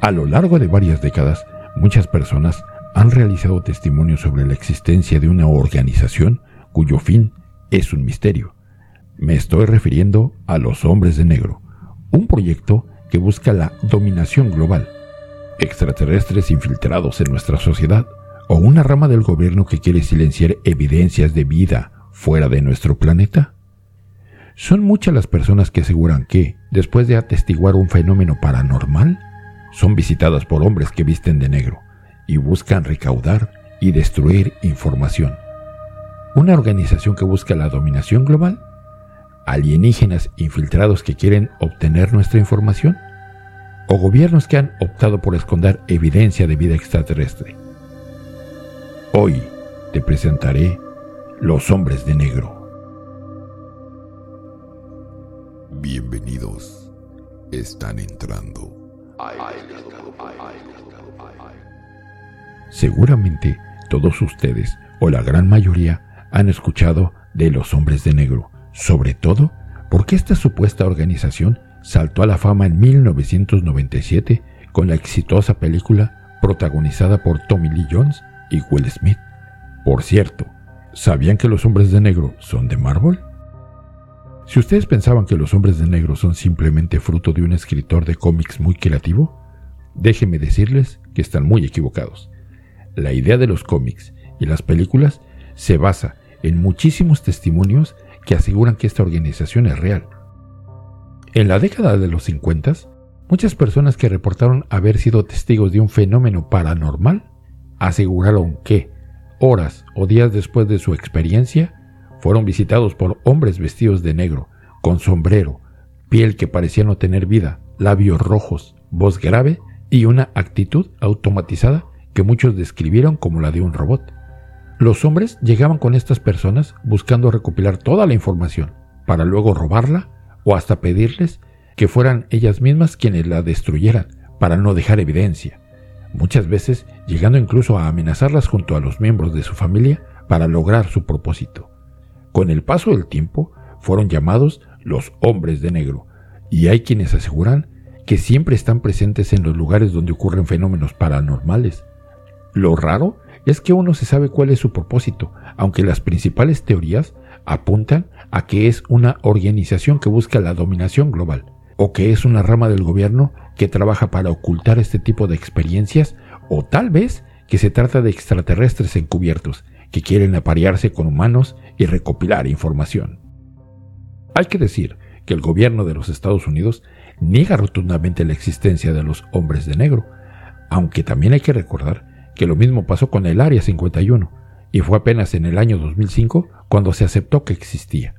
A lo largo de varias décadas, muchas personas han realizado testimonios sobre la existencia de una organización cuyo fin es un misterio. Me estoy refiriendo a los hombres de negro, un proyecto que busca la dominación global, extraterrestres infiltrados en nuestra sociedad o una rama del gobierno que quiere silenciar evidencias de vida fuera de nuestro planeta. Son muchas las personas que aseguran que, después de atestiguar un fenómeno paranormal, son visitadas por hombres que visten de negro y buscan recaudar y destruir información. Una organización que busca la dominación global, alienígenas infiltrados que quieren obtener nuestra información, o gobiernos que han optado por esconder evidencia de vida extraterrestre. Hoy te presentaré los hombres de negro. Bienvenidos. Están entrando. Seguramente todos ustedes, o la gran mayoría, han escuchado de los hombres de negro, sobre todo porque esta supuesta organización saltó a la fama en 1997 con la exitosa película protagonizada por Tommy Lee Jones y Will Smith. Por cierto, ¿sabían que los hombres de negro son de Marvel? Si ustedes pensaban que los hombres de negro son simplemente fruto de un escritor de cómics muy creativo, déjenme decirles que están muy equivocados. La idea de los cómics y las películas se basa en muchísimos testimonios que aseguran que esta organización es real. En la década de los 50, muchas personas que reportaron haber sido testigos de un fenómeno paranormal aseguraron que, horas o días después de su experiencia, fueron visitados por hombres vestidos de negro, con sombrero, piel que parecía no tener vida, labios rojos, voz grave y una actitud automatizada que muchos describieron como la de un robot. Los hombres llegaban con estas personas buscando recopilar toda la información para luego robarla o hasta pedirles que fueran ellas mismas quienes la destruyeran para no dejar evidencia, muchas veces llegando incluso a amenazarlas junto a los miembros de su familia para lograr su propósito. Con el paso del tiempo fueron llamados los hombres de negro, y hay quienes aseguran que siempre están presentes en los lugares donde ocurren fenómenos paranormales. Lo raro es que uno se sabe cuál es su propósito, aunque las principales teorías apuntan a que es una organización que busca la dominación global, o que es una rama del gobierno que trabaja para ocultar este tipo de experiencias, o tal vez que se trata de extraterrestres encubiertos que quieren aparearse con humanos y recopilar información. Hay que decir que el gobierno de los Estados Unidos niega rotundamente la existencia de los hombres de negro, aunque también hay que recordar que lo mismo pasó con el Área 51, y fue apenas en el año 2005 cuando se aceptó que existía.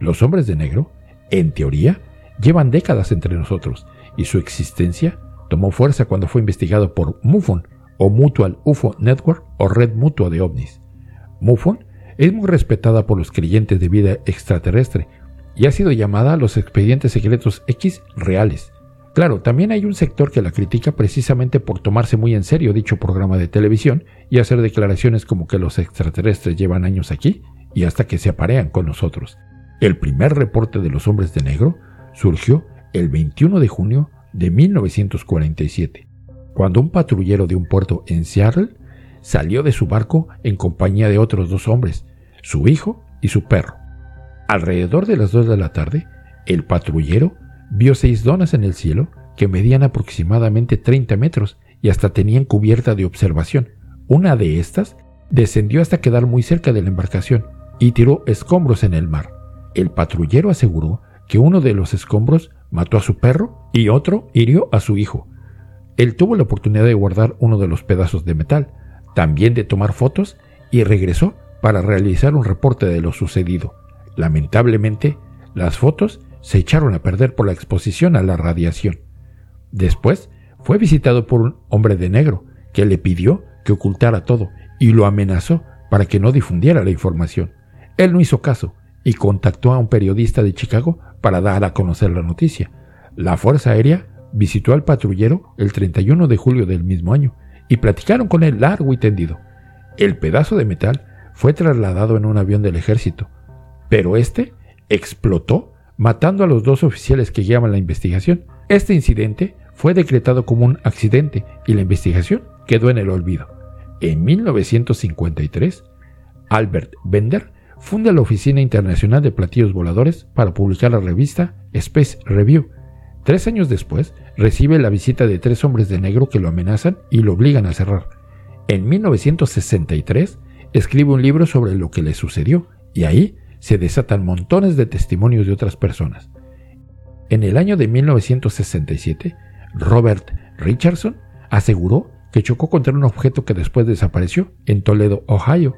Los hombres de negro, en teoría, llevan décadas entre nosotros, y su existencia tomó fuerza cuando fue investigado por MUFON, o Mutual UFO Network, o Red Mutua de OVNIs. MUFON es muy respetada por los creyentes de vida extraterrestre, y ha sido llamada los expedientes secretos X reales, Claro, también hay un sector que la critica precisamente por tomarse muy en serio dicho programa de televisión y hacer declaraciones como que los extraterrestres llevan años aquí y hasta que se aparean con nosotros. El primer reporte de los hombres de negro surgió el 21 de junio de 1947, cuando un patrullero de un puerto en Seattle salió de su barco en compañía de otros dos hombres, su hijo y su perro. Alrededor de las 2 de la tarde, el patrullero Vio seis donas en el cielo que medían aproximadamente 30 metros y hasta tenían cubierta de observación. Una de estas descendió hasta quedar muy cerca de la embarcación y tiró escombros en el mar. El patrullero aseguró que uno de los escombros mató a su perro y otro hirió a su hijo. Él tuvo la oportunidad de guardar uno de los pedazos de metal, también de tomar fotos y regresó para realizar un reporte de lo sucedido. Lamentablemente, las fotos se echaron a perder por la exposición a la radiación. Después fue visitado por un hombre de negro que le pidió que ocultara todo y lo amenazó para que no difundiera la información. Él no hizo caso y contactó a un periodista de Chicago para dar a conocer la noticia. La Fuerza Aérea visitó al patrullero el 31 de julio del mismo año y platicaron con él largo y tendido. El pedazo de metal fue trasladado en un avión del ejército, pero este explotó matando a los dos oficiales que guiaban la investigación. Este incidente fue decretado como un accidente y la investigación quedó en el olvido. En 1953, Albert Bender funda la Oficina Internacional de Platillos Voladores para publicar la revista Space Review. Tres años después, recibe la visita de tres hombres de negro que lo amenazan y lo obligan a cerrar. En 1963, escribe un libro sobre lo que le sucedió y ahí se desatan montones de testimonios de otras personas. En el año de 1967, Robert Richardson aseguró que chocó contra un objeto que después desapareció en Toledo, Ohio.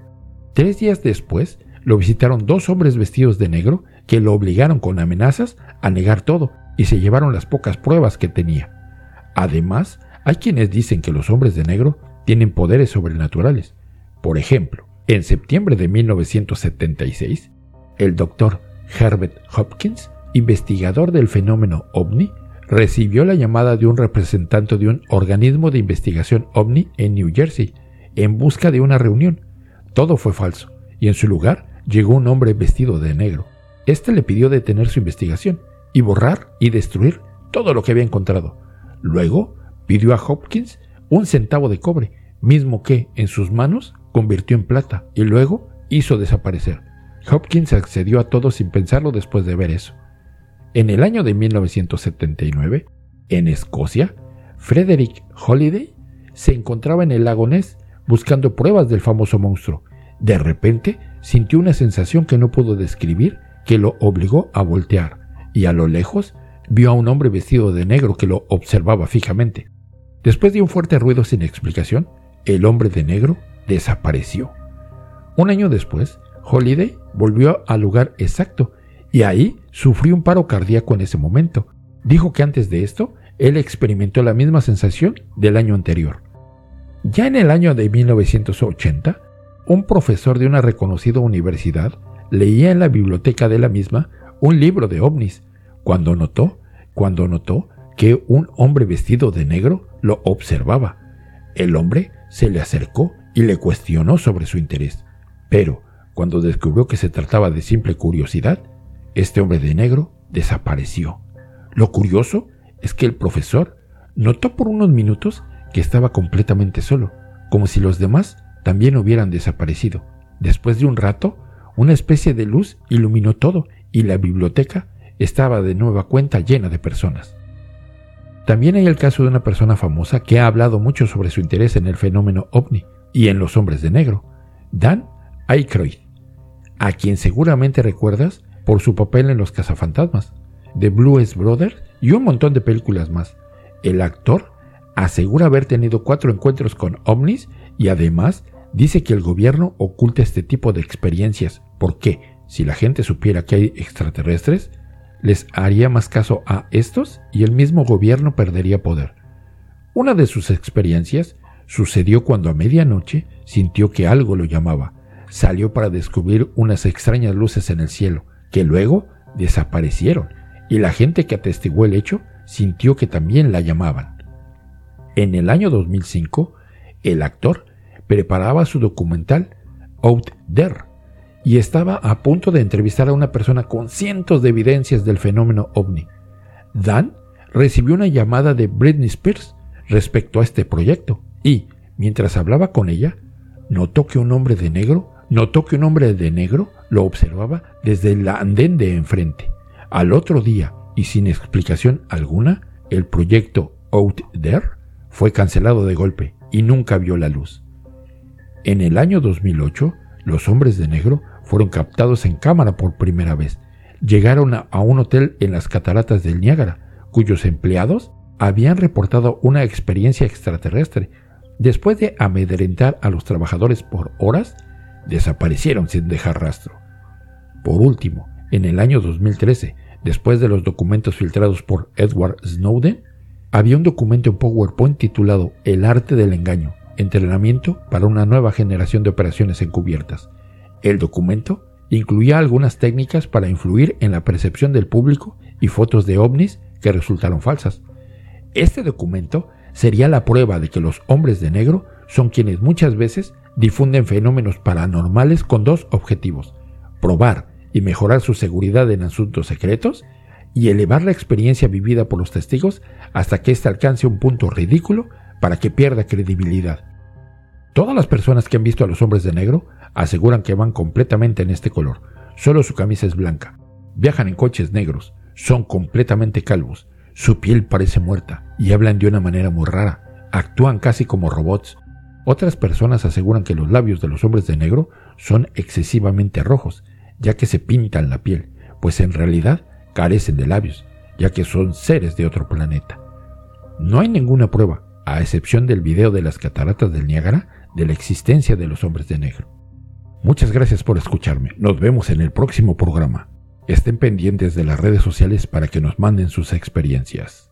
Tres días después, lo visitaron dos hombres vestidos de negro que lo obligaron con amenazas a negar todo y se llevaron las pocas pruebas que tenía. Además, hay quienes dicen que los hombres de negro tienen poderes sobrenaturales. Por ejemplo, en septiembre de 1976, el doctor Herbert Hopkins, investigador del fenómeno ovni, recibió la llamada de un representante de un organismo de investigación ovni en New Jersey en busca de una reunión. Todo fue falso, y en su lugar llegó un hombre vestido de negro. Este le pidió detener su investigación y borrar y destruir todo lo que había encontrado. Luego pidió a Hopkins un centavo de cobre, mismo que, en sus manos, convirtió en plata y luego hizo desaparecer. Hopkins accedió a todo sin pensarlo después de ver eso. En el año de 1979, en Escocia, Frederick Holiday se encontraba en el lago Ness buscando pruebas del famoso monstruo. De repente sintió una sensación que no pudo describir que lo obligó a voltear y a lo lejos vio a un hombre vestido de negro que lo observaba fijamente. Después de un fuerte ruido sin explicación, el hombre de negro desapareció. Un año después, Holiday volvió al lugar exacto y ahí sufrió un paro cardíaco en ese momento. Dijo que antes de esto, él experimentó la misma sensación del año anterior. Ya en el año de 1980, un profesor de una reconocida universidad leía en la biblioteca de la misma un libro de ovnis, cuando notó, cuando notó que un hombre vestido de negro lo observaba. El hombre se le acercó y le cuestionó sobre su interés. Pero, cuando descubrió que se trataba de simple curiosidad, este hombre de negro desapareció. Lo curioso es que el profesor notó por unos minutos que estaba completamente solo, como si los demás también hubieran desaparecido. Después de un rato, una especie de luz iluminó todo y la biblioteca estaba de nueva cuenta llena de personas. También hay el caso de una persona famosa que ha hablado mucho sobre su interés en el fenómeno ovni y en los hombres de negro, Dan Aykroyd, a quien seguramente recuerdas por su papel en Los cazafantasmas, The Blues Brothers y un montón de películas más. El actor asegura haber tenido cuatro encuentros con ovnis y además dice que el gobierno oculta este tipo de experiencias porque si la gente supiera que hay extraterrestres, les haría más caso a estos y el mismo gobierno perdería poder. Una de sus experiencias Sucedió cuando a medianoche sintió que algo lo llamaba. Salió para descubrir unas extrañas luces en el cielo, que luego desaparecieron, y la gente que atestiguó el hecho sintió que también la llamaban. En el año 2005, el actor preparaba su documental Out There y estaba a punto de entrevistar a una persona con cientos de evidencias del fenómeno ovni. Dan recibió una llamada de Britney Spears respecto a este proyecto y, mientras hablaba con ella, notó que un hombre de negro, notó que un hombre de negro lo observaba desde el andén de enfrente. Al otro día, y sin explicación alguna, el proyecto Out There fue cancelado de golpe y nunca vio la luz. En el año 2008, los hombres de negro fueron captados en cámara por primera vez. Llegaron a, un hotel en las cataratas del Niágara, cuyos empleados habían reportado una experiencia extraterrestre Después de amedrentar a los trabajadores por horas, desaparecieron sin dejar rastro. Por último, en el año 2013, después de los documentos filtrados por Edward Snowden, había un documento en PowerPoint titulado El arte del engaño, entrenamiento para una nueva generación de operaciones encubiertas. El documento incluía algunas técnicas para influir en la percepción del público y fotos de ovnis que resultaron falsas. Este documento sería la prueba de que los hombres de negro son quienes muchas veces difunden fenómenos paranormales con dos objetivos, probar y mejorar su seguridad en asuntos secretos y elevar la experiencia vivida por los testigos hasta que éste alcance un punto ridículo para que pierda credibilidad. Todas las personas que han visto a los hombres de negro aseguran que van completamente en este color, solo su camisa es blanca, viajan en coches negros, son completamente calvos, su piel parece muerta y hablan de una manera muy rara, actúan casi como robots. Otras personas aseguran que los labios de los hombres de negro son excesivamente rojos, ya que se pintan la piel, pues en realidad carecen de labios, ya que son seres de otro planeta. No hay ninguna prueba, a excepción del video de las cataratas del Niágara, de la existencia de los hombres de negro. Muchas gracias por escucharme. Nos vemos en el próximo programa. Estén pendientes de las redes sociales para que nos manden sus experiencias.